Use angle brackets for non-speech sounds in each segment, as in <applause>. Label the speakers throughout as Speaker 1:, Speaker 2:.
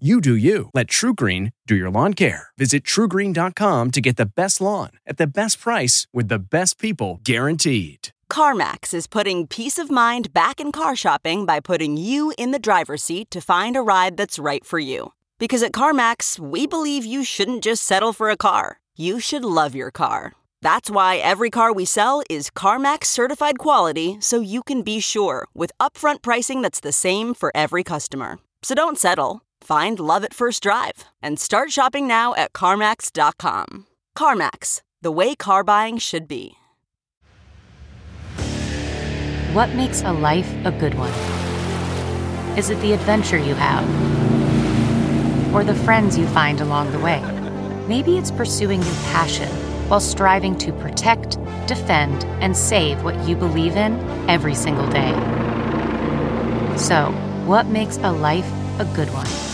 Speaker 1: You do you. Let TruGreen do your lawn care. Visit trugreen.com to get the best lawn at the best price with the best people guaranteed.
Speaker 2: CarMax is putting peace of mind back in car shopping by putting you in the driver's seat to find a ride that's right for you. Because at CarMax, we believe you shouldn't just settle for a car, you should love your car. That's why every car we sell is CarMax certified quality so you can be sure with upfront pricing that's the same for every customer. So don't settle. Find love at first drive and start shopping now at CarMax.com. CarMax, the way car buying should be.
Speaker 3: What makes a life a good one? Is it the adventure you have? Or the friends you find along the way? Maybe it's pursuing your passion while striving to protect, defend, and save what you believe in every single day. So, what makes a life a good one?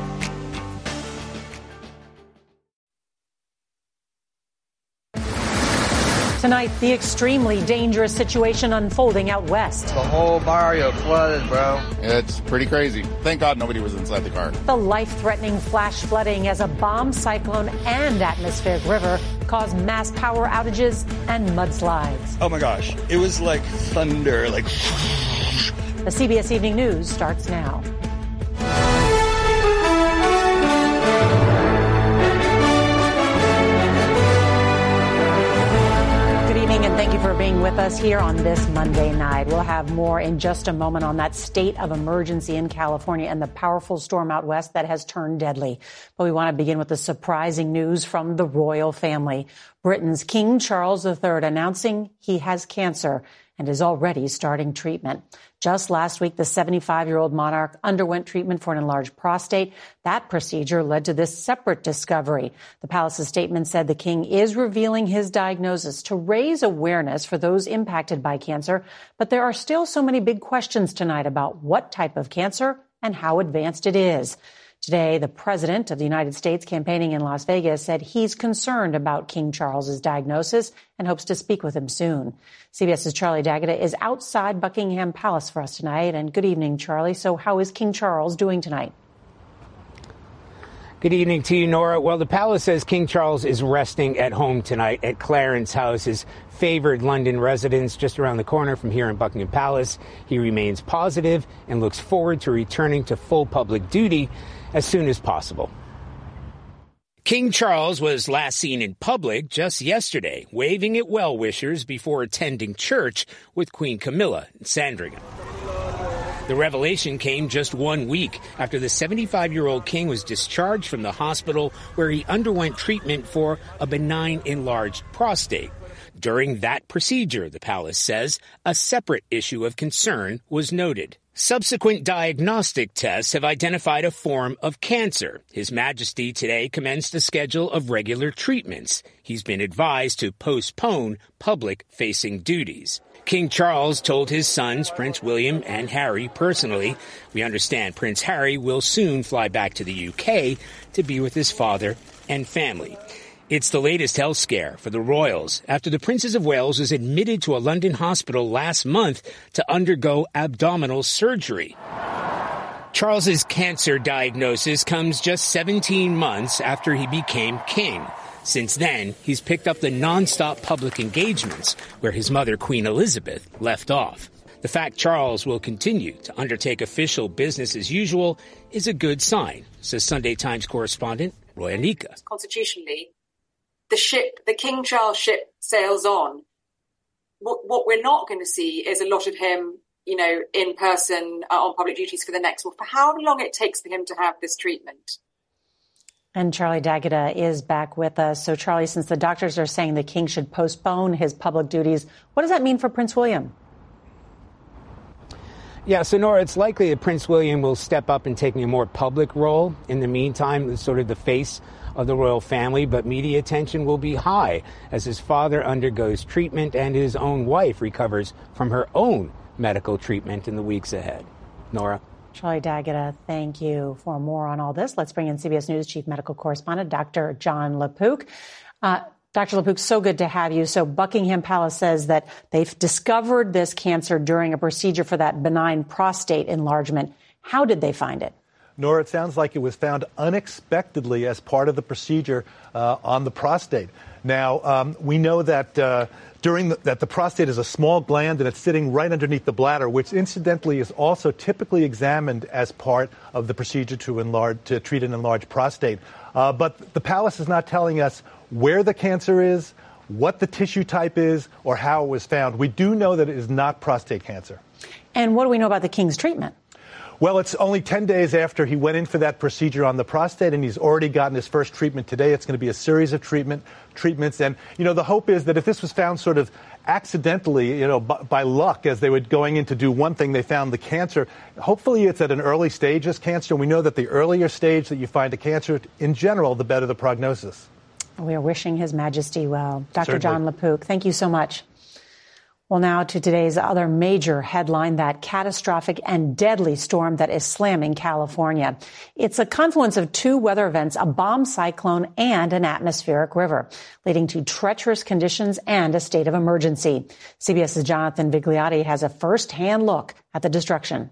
Speaker 4: Tonight, the extremely dangerous situation unfolding out west.
Speaker 5: The whole barrio flooded, bro.
Speaker 6: It's pretty crazy. Thank God nobody was inside the car.
Speaker 4: The life threatening flash flooding as a bomb cyclone and atmospheric river caused mass power outages and mudslides.
Speaker 7: Oh my gosh, it was like thunder, like.
Speaker 4: The CBS Evening News starts now. Being with us here on this Monday night. We'll have more in just a moment on that state of emergency in California and the powerful storm out west that has turned deadly. But we want to begin with the surprising news from the royal family. Britain's King Charles III announcing he has cancer and is already starting treatment. Just last week, the 75 year old monarch underwent treatment for an enlarged prostate. That procedure led to this separate discovery. The palace's statement said the king is revealing his diagnosis to raise awareness for those impacted by cancer. But there are still so many big questions tonight about what type of cancer and how advanced it is. Today, the president of the United States campaigning in Las Vegas said he's concerned about King Charles's diagnosis and hopes to speak with him soon. CBS's Charlie D'Agata is outside Buckingham Palace for us tonight. And good evening, Charlie. So how is King Charles doing tonight?
Speaker 8: Good evening to you, Norah. Well, the palace says King Charles is resting at home tonight at Clarence House, his favored London residence just around the corner from here in Buckingham Palace. He remains positive and looks forward to returning to full public duty as soon as possible. King Charles was last seen in public just yesterday, waving at well wishers before attending church with Queen Camilla in Sandringham. The revelation came just one week after the 75 year old king was discharged from the hospital where he underwent treatment for a benign enlarged prostate. During that procedure, the palace says, a separate issue of concern was noted. Subsequent diagnostic tests have identified a form of cancer. His Majesty today commenced a schedule of regular treatments. He's been advised to postpone public facing duties. King Charles told his sons, Prince William and Harry, personally. We understand Prince Harry will soon fly back to the UK to be with his father and family. It's the latest health scare for the royals after the Princess of Wales was admitted to a London hospital last month to undergo abdominal surgery. Charles's cancer diagnosis comes just 17 months after he became king. Since then, he's picked up the nonstop public engagements where his mother, Queen Elizabeth, left off. The fact Charles will continue to undertake official business as usual is a good sign, says Sunday Times correspondent Roya Nikkhah.
Speaker 9: Constitutionally, the ship, the King Charles ship sails on. What, what we're not going to see is a lot of him you know, in person uh, on public duties for the next one, for how long it takes for him to have this treatment.
Speaker 4: And Charlie D'Agata is back with us. So, Charlie, since the doctors are saying the king should postpone his public duties, what does that mean for Prince William?
Speaker 8: Yeah, so Norah, it's likely that Prince William will step up and take a more public role. In the meantime, sort of the face of the royal family, but media attention will be high as his father undergoes treatment and his own wife recovers from her own medical treatment in the weeks ahead. Norah.
Speaker 4: Charlie D'Agata, thank you for more on all this. Let's bring in CBS News Chief Medical Correspondent Dr. Jon LaPook. Uh, Dr. LaPook, so good to have you. So Buckingham Palace says that they've discovered this cancer during a procedure for that benign prostate enlargement. How did they find it?
Speaker 10: Norah, it sounds like it was found unexpectedly as part of the procedure uh, on the prostate. Now, um, we know that uh, during the, that the prostate is a small gland and it's sitting right underneath the bladder, which incidentally is also typically examined as part of the procedure to enlarge to treat an enlarged prostate. Uh, but the palace is not telling us where the cancer is, what the tissue type is, or how it was found. We do know that it is not prostate cancer.
Speaker 4: And what do we know about the king's treatment?
Speaker 10: Well, it's only 10 days after he went in for that procedure on the prostate, and he's already gotten his first treatment today. It's going to be a series of treatment treatments. And, you know, the hope is that if this was found sort of accidentally, you know, by, by, luck, as they were going in to do one thing, they found the cancer. Hopefully, it's at an early stage as cancer. We know that the earlier stage that you find a cancer, in general, the better the prognosis.
Speaker 4: We are wishing His Majesty well. Dr. Certainly. Jon LaPook, thank you so much. Well, now to today's other major headline, that catastrophic and deadly storm that is slamming California. It's a confluence of two weather events, a bomb cyclone and an atmospheric river, leading to treacherous conditions and a state of emergency. CBS's Jonathan Vigliotti has a first-hand look at the destruction.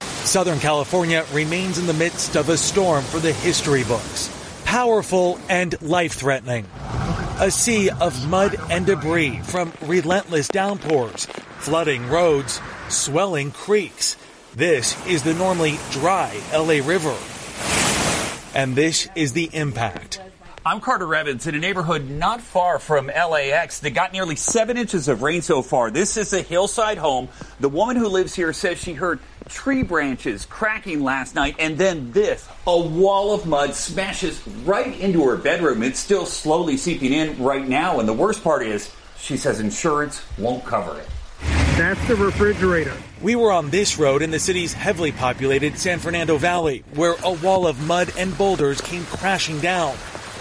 Speaker 11: Southern California remains in the midst of a storm for the history books. Powerful and life-threatening. A sea of mud and debris from relentless downpours, flooding roads, swelling creeks. This is the normally dry LA River. And this is the impact.
Speaker 12: I'm Carter Evans in a neighborhood not far from LAX that got nearly seven inches of rain so far. This is a hillside home. The woman who lives here says she heard tree branches cracking last night, and then this a wall of mud smashes right into her bedroom. It's still slowly seeping in right now, and the worst part is she says insurance won't cover it.
Speaker 11: That's the refrigerator. We were on this road in the city's heavily populated San Fernando Valley, where a wall of mud and boulders came crashing down.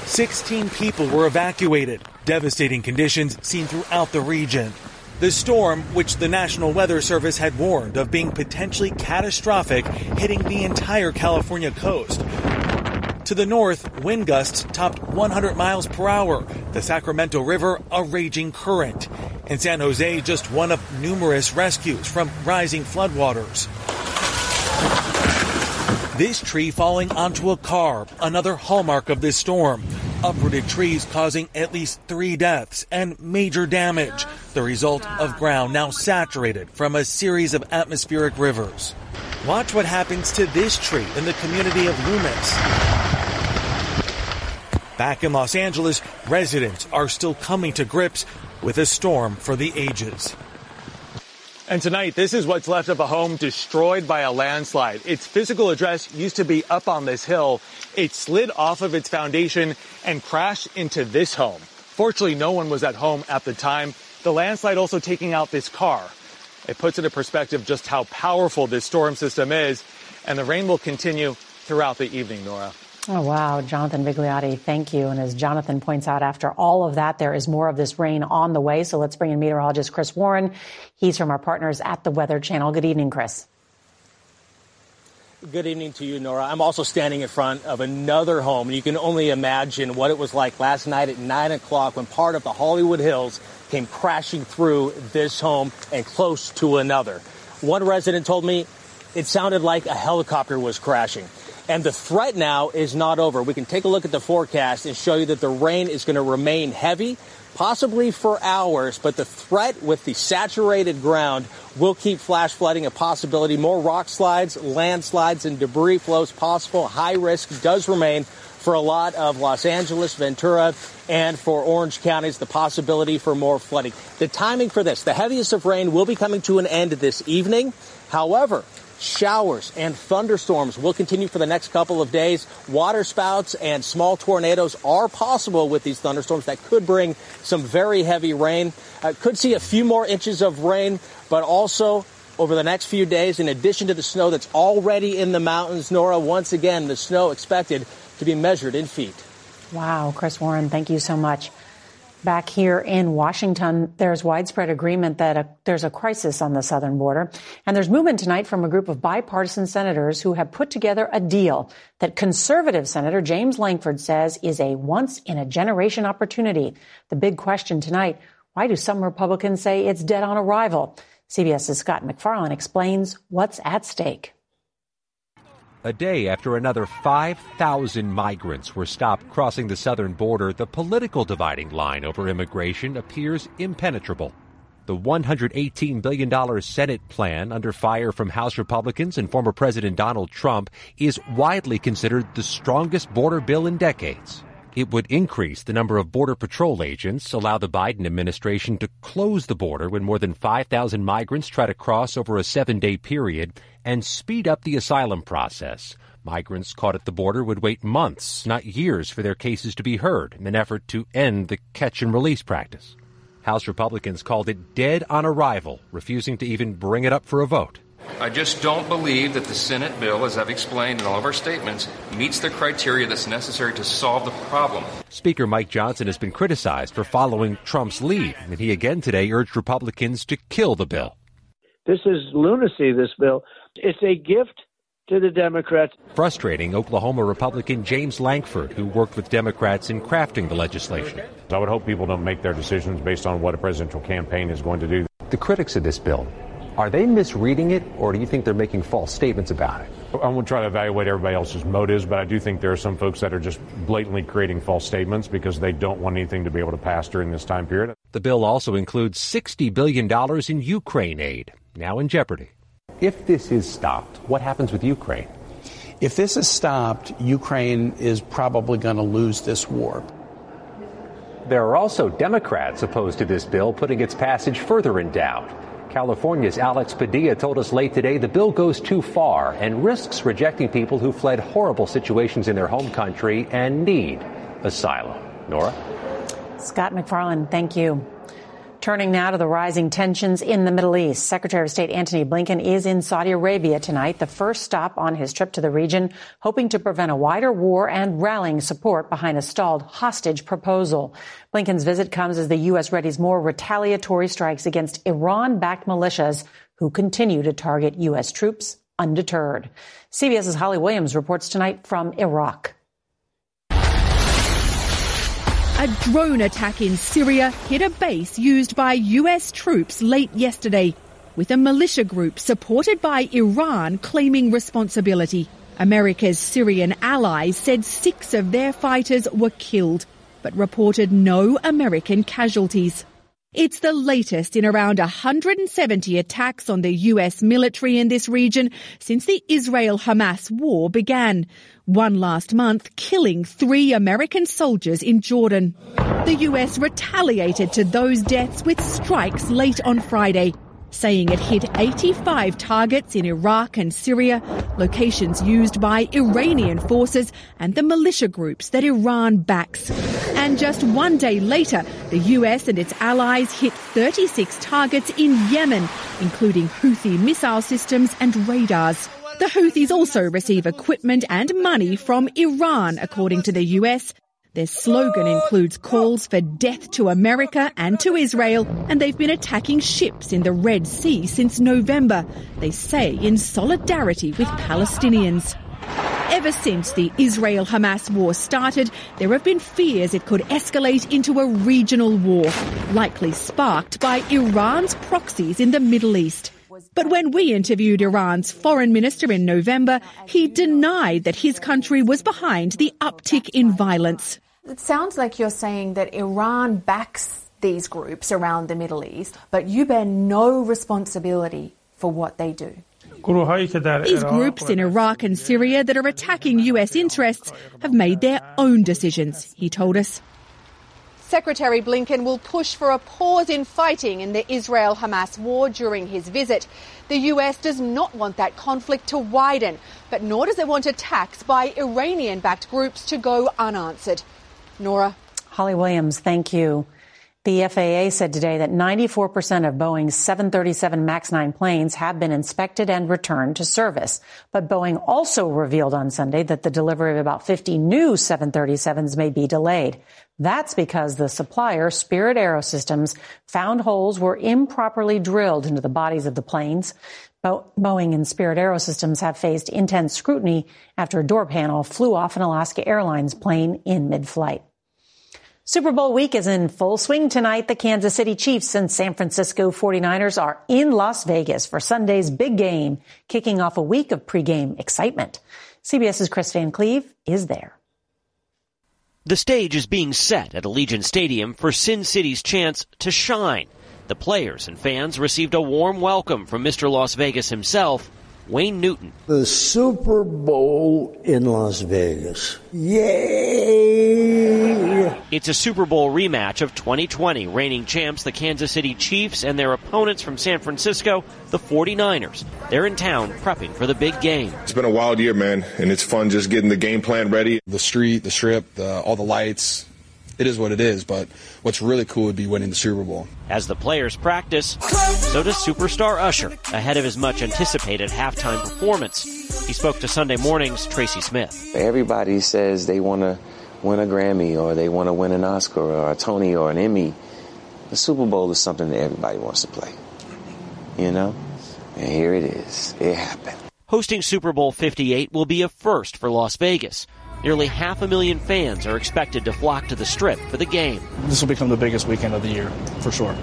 Speaker 11: 16 people were evacuated. Devastating conditions seen throughout the region. The storm, which the National Weather Service had warned of being potentially catastrophic, hitting the entire California coast. To the north, wind gusts topped 100 miles per hour. The Sacramento River, a raging current. In San Jose, just one of numerous rescues from rising floodwaters. This tree falling onto a car, another hallmark of this storm uprooted trees causing at least three deaths and major damage, the result of ground now saturated from a series of atmospheric rivers. Watch what happens to this tree in the community of Loomis. Back in Los Angeles, residents are still coming to grips with a storm for the ages.
Speaker 13: And tonight, this is what's left of a home destroyed by a landslide. Its physical address used to be up on this hill. It slid off of its foundation and crashed into this home. Fortunately, no one was at home at the time. The landslide also taking out this car. It puts into perspective just how powerful this storm system is, and the rain will continue throughout the evening, Norah.
Speaker 4: Oh, wow. Jonathan Vigliotti, thank you. And as Jonathan points out, after all of that, there is more of this rain on the way. So let's bring in meteorologist Chris Warren. He's from our partners at the Weather Channel. Good evening, Chris.
Speaker 14: Good evening to you, Norah. I'm also standing in front of another home, and you can only imagine what it was like last night at 9 o'clock when part of the Hollywood Hills came crashing through this home and close to another. One resident told me it sounded like a helicopter was crashing. And the threat now is not over. We can take a look at the forecast and show you that the rain is going to remain heavy, possibly for hours, but the threat with the saturated ground will keep flash flooding a possibility. More rock slides, landslides, and debris flows possible. High risk does remain for a lot of Los Angeles, Ventura, and for Orange counties, the possibility for more flooding. The timing for this, the heaviest of rain will be coming to an end this evening. However, showers and thunderstorms will continue for the next couple of days. Water spouts and small tornadoes are possible with these thunderstorms that could bring some very heavy rain. Uh, could see a few more inches of rain, but also over the next few days, in addition to the snow that's already in the mountains, Norah, once again, the snow expected to be measured in feet.
Speaker 4: Wow, Chris Warren, thank you so much. Back here in Washington, there's widespread agreement that a, there's a crisis on the southern border. And there's movement tonight from a group of bipartisan senators who have put together a deal that conservative Senator James Lankford says is a once in a generation opportunity. The big question tonight, why do some Republicans say it's dead on arrival? CBS's Scott MacFarlane explains what's at stake.
Speaker 15: A day after another 5,000 migrants were stopped crossing the southern border, the political dividing line over immigration appears impenetrable. The $118 billion Senate plan, under fire from House Republicans and former President Donald Trump, is widely considered the strongest border bill in decades. It would increase the number of Border Patrol agents, allow the Biden administration to close the border when more than 5,000 migrants try to cross over a seven day period, and speed up the asylum process. Migrants caught at the border would wait months, not years, for their cases to be heard in an effort to end the catch and release practice. House Republicans called it dead on arrival, refusing to even bring it up for a vote.
Speaker 16: I just don't believe that the Senate bill, as I've explained in all of our statements, meets the criteria that's necessary to solve the problem.
Speaker 15: Speaker Mike Johnson has been criticized for following Trump's lead, and he again today urged Republicans to kill the bill.
Speaker 17: This is lunacy, this bill. It's a gift to the Democrats.
Speaker 15: Frustrating Oklahoma Republican James Lankford, who worked with Democrats in crafting the legislation.
Speaker 18: I would hope people don't make their decisions based on what a presidential campaign is going to do.
Speaker 19: The critics of this bill are they misreading it, or do you think they're making false statements about it?
Speaker 18: I won't try to evaluate everybody else's motives, but I do think there are some folks that are just blatantly creating false statements because they don't want anything to be able to pass during this time period.
Speaker 15: The bill also includes $60 billion in Ukraine aid, now in jeopardy.
Speaker 19: If this is stopped, what happens with Ukraine?
Speaker 20: If this is stopped, Ukraine is probably going to lose this war.
Speaker 19: There are also Democrats opposed to this bill, putting its passage further in doubt. California's Alex Padilla told us late today the bill goes too far and risks rejecting people who fled horrible situations in their home country and need asylum. Norah?
Speaker 4: Scott MacFarlane, thank you. Turning now to the rising tensions in the Middle East. Secretary of State Antony Blinken is in Saudi Arabia tonight, the first stop on his trip to the region, hoping to prevent a wider war and rallying support behind a stalled hostage proposal. Blinken's visit comes as the U.S. readies more retaliatory strikes against Iran-backed militias who continue to target U.S. troops undeterred. CBS's Holly Williams reports tonight from Iraq.
Speaker 21: A drone attack in Syria hit a base used by US troops late yesterday, with a militia group supported by Iran claiming responsibility. America's Syrian allies said six of their fighters were killed, but reported no American casualties. It's the latest in around 170 attacks on the US military in this region since the Israel-Hamas war began. One last month, killing three American soldiers in Jordan. The US retaliated to those deaths with strikes late on Friday, saying it hit 85 targets in Iraq and Syria, locations used by Iranian forces and the militia groups that Iran backs. And just one day later, the US and its allies hit 36 targets in Yemen, including Houthi missile systems and radars. The Houthis also receive equipment and money from Iran, according to the US. Their slogan includes calls for death to America and to Israel, and they've been attacking ships in the Red Sea since November, they say in solidarity with Palestinians. Ever since the Israel Hamas war started, there have been fears it could escalate into a regional war, likely sparked by Iran's proxies in the Middle East. But when we interviewed Iran's foreign minister in November, he denied that his country was behind the uptick in violence.
Speaker 22: It sounds like you're saying that Iran backs these groups around the Middle East, but you bear no responsibility for what they do.
Speaker 21: These groups in Iraq and Syria that are attacking US interests have made their own decisions, he told us.
Speaker 23: Secretary Blinken will push for a pause in fighting in the Israel Hamas war during his visit. The US does not want that conflict to widen, but nor does it want attacks by Iranian backed groups to go unanswered. Norah.
Speaker 4: Holly Williams, thank you. The FAA said today that 94% of Boeing's 737 MAX 9 planes have been inspected and returned to service. But Boeing also revealed on Sunday that the delivery of about 50 new 737s may be delayed. That's because the supplier, Spirit Aerosystems, found holes were improperly drilled into the bodies of the planes. Bo- Boeing and Spirit Aerosystems have faced intense scrutiny after a door panel flew off an Alaska Airlines plane in mid-flight. Super Bowl week is in full swing tonight. The Kansas City Chiefs and San Francisco 49ers are in Las Vegas for Sunday's big game, kicking off a week of pregame excitement. CBS's Kris Van Cleave is there.
Speaker 24: The stage is being set at Allegiant Stadium for Sin City's chance to shine. The players and fans received a warm welcome from Mr. Las Vegas himself, Wayne Newton.
Speaker 25: The Super Bowl in Las Vegas. Yay!
Speaker 24: It's a Super Bowl rematch of 2020 reigning champs, the Kansas City Chiefs, and their opponents from San Francisco, the 49ers. They're in town prepping for the big game.
Speaker 26: It's been a wild year, man, and it's fun just getting the game plan ready.
Speaker 27: The street, the strip, the, all the lights, it is what it is, but what's really cool would be winning the Super Bowl.
Speaker 24: As the players practice, so does superstar Usher, ahead of his much anticipated halftime performance. He spoke to Sunday Morning's Tracy Smith.
Speaker 28: Everybody says they want to win a Grammy or they want to win an Oscar or a Tony or an Emmy. The Super Bowl is something that everybody wants to play. You know? And here it is. It happened.
Speaker 24: Hosting Super Bowl 58 will be a first for Las Vegas. Nearly half a million fans are expected to flock to the strip for the game.
Speaker 20: This will become the biggest weekend of the year, for sure.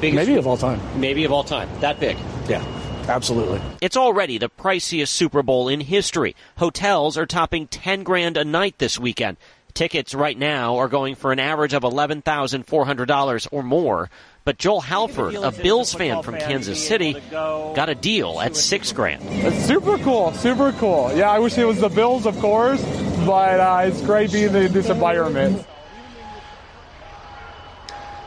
Speaker 24: Biggest
Speaker 20: Maybe of all time.
Speaker 24: Maybe of all time. That big.
Speaker 20: Yeah, absolutely.
Speaker 24: It's already the priciest Super Bowl in history. Hotels are topping 10 grand a night this weekend. Tickets right now are going for an average of $11,400 or more. But Joel Halford, a Bills fan from Kansas City, got a deal at six grand.
Speaker 29: It's super cool, super cool. Yeah, I wish it was the Bills, of course, but uh, it's great being in this environment.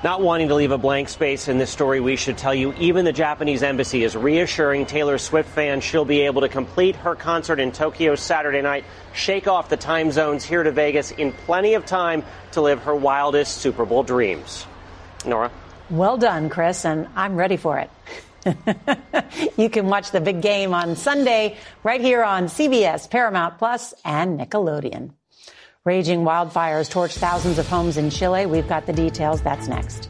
Speaker 24: Not wanting to leave a blank space in this story, we should tell you even the Japanese embassy is reassuring Taylor Swift fans she'll be able to complete her concert in Tokyo Saturday night, shake off the time zones here to Vegas in plenty of time to live her wildest Super Bowl dreams. Norah?
Speaker 4: Well done, Chris, and I'm ready for it. <laughs> you can watch the big game on Sunday right here on CBS, Paramount Plus, and Nickelodeon. Raging wildfires torch thousands of homes in Chile. We've got the details. That's next.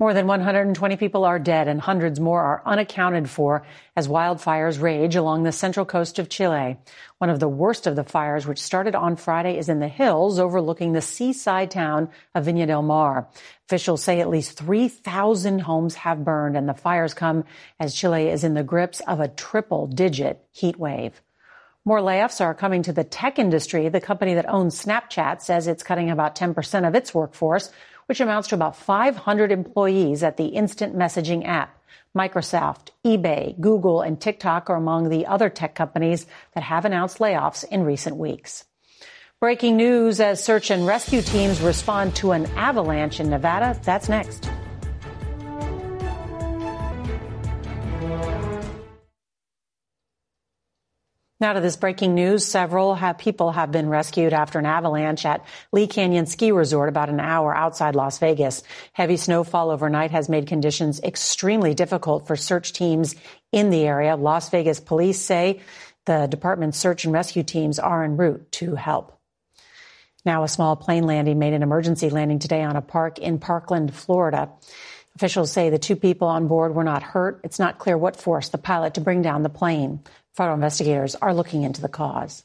Speaker 4: More than 120 people are dead and hundreds more are unaccounted for as wildfires rage along the central coast of Chile. One of the worst of the fires, which started on Friday, is in the hills overlooking the seaside town of Viña del Mar. Officials say at least 3,000 homes have burned and the fires come as Chile is in the grips of a triple digit heat wave. More layoffs are coming to the tech industry. The company that owns Snapchat says it's cutting about 10% of its workforce which amounts to about 500 employees at the instant messaging app. Microsoft, eBay, Google, and TikTok are among the other tech companies that have announced layoffs in recent weeks. Breaking news as search and rescue teams respond to an avalanche in Nevada. That's next. Now to this breaking news. Several have, people have been rescued after an avalanche at Lee Canyon Ski Resort about an hour outside Las Vegas. Heavy snowfall overnight has made conditions extremely difficult for search teams in the area. Las Vegas police say the department's search and rescue teams are en route to help. Now a small plane landing made an emergency landing today on a park in Parkland, Florida. Officials say the two people on board were not hurt. It's not clear what forced the pilot to bring down the plane. Federal investigators are looking into the cause.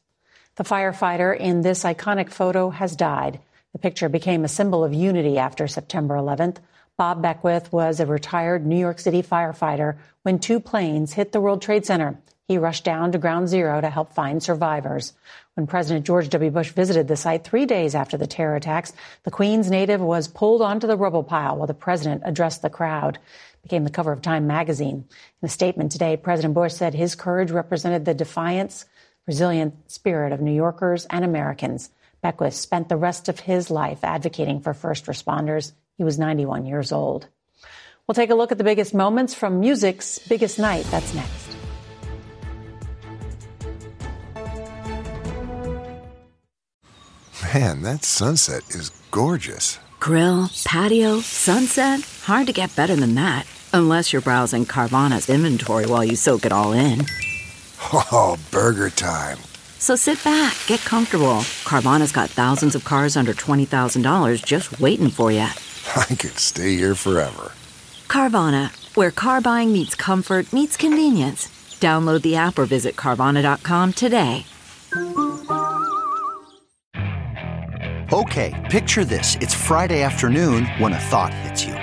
Speaker 4: The firefighter in this iconic photo has died. The picture became a symbol of unity after September 11th. Bob Beckwith was a retired New York City firefighter when two planes hit the World Trade Center. He rushed down to ground zero to help find survivors. When President George W. Bush visited the site three days after the terror attacks, the Queens native was pulled onto the rubble pile while the president addressed the crowd became the cover of Time magazine. In a statement today, President Bush said his courage represented the defiance, resilient spirit of New Yorkers and Americans. Beckwith spent the rest of his life advocating for first responders. He was 91 years old. We'll take a look at the biggest moments from music's biggest night. That's next.
Speaker 30: Man, that sunset is gorgeous.
Speaker 31: Grill, patio, sunset. Hard to get better than that. Unless you're browsing Carvana's inventory while you soak it all in.
Speaker 30: Oh, burger time.
Speaker 31: So sit back, get comfortable. Carvana's got thousands of cars under $20,000 just waiting for you. <laughs>
Speaker 30: I could stay here forever.
Speaker 31: Carvana, where car buying meets comfort, meets convenience. Download the app or visit Carvana.com today.
Speaker 32: Okay, picture this. It's Friday afternoon when a thought hits you.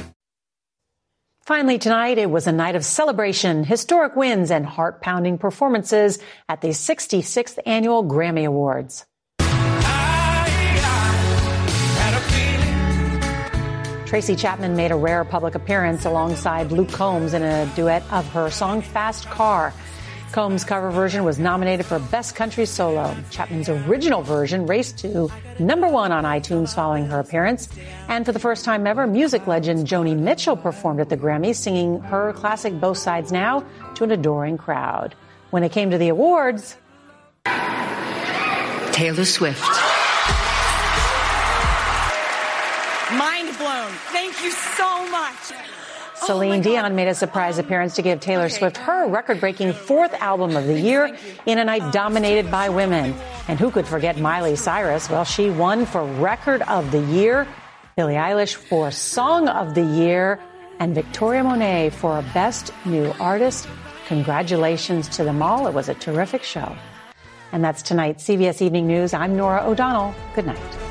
Speaker 4: Finally, tonight, it was a night of celebration, historic wins, and heart pounding performances at the 66th Annual Grammy Awards. Tracy Chapman made a rare public appearance alongside Luke Combs in a duet of her song Fast Car. Combs' cover version was nominated for Best Country Solo. Chapman's original version raced to number one on iTunes following her appearance. And for the first time ever, music legend Joni Mitchell performed at the Grammys, singing her classic Both Sides Now to an adoring crowd. When it came to the awards,
Speaker 33: Taylor Swift.
Speaker 34: Mind blown. Thank you so much.
Speaker 4: Celine oh Dion made a surprise appearance to give Taylor okay. Swift her record breaking fourth album of the year in a night dominated by women. And who could forget Miley Cyrus? Well, she won for Record of the Year, Billie Eilish for Song of the Year, and Victoria Monet for Best New Artist. Congratulations to them all. It was a terrific show. And that's tonight's CBS Evening News. I'm Norah O'Donnell. Good night.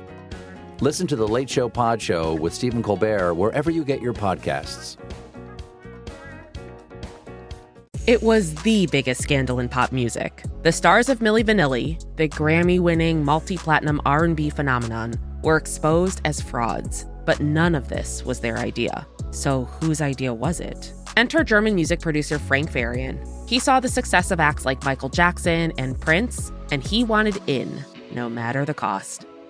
Speaker 35: Listen to The Late Show Pod Show with Stephen Colbert wherever you get your podcasts.
Speaker 33: It was the biggest scandal in pop music. The stars of Milli Vanilli, the Grammy-winning multi-platinum R&B phenomenon, were exposed as frauds, but none of this was their idea. So whose idea was it? Enter German music producer Frank Farian. He saw the success of acts like Michael Jackson and Prince, and he wanted in, no matter the cost.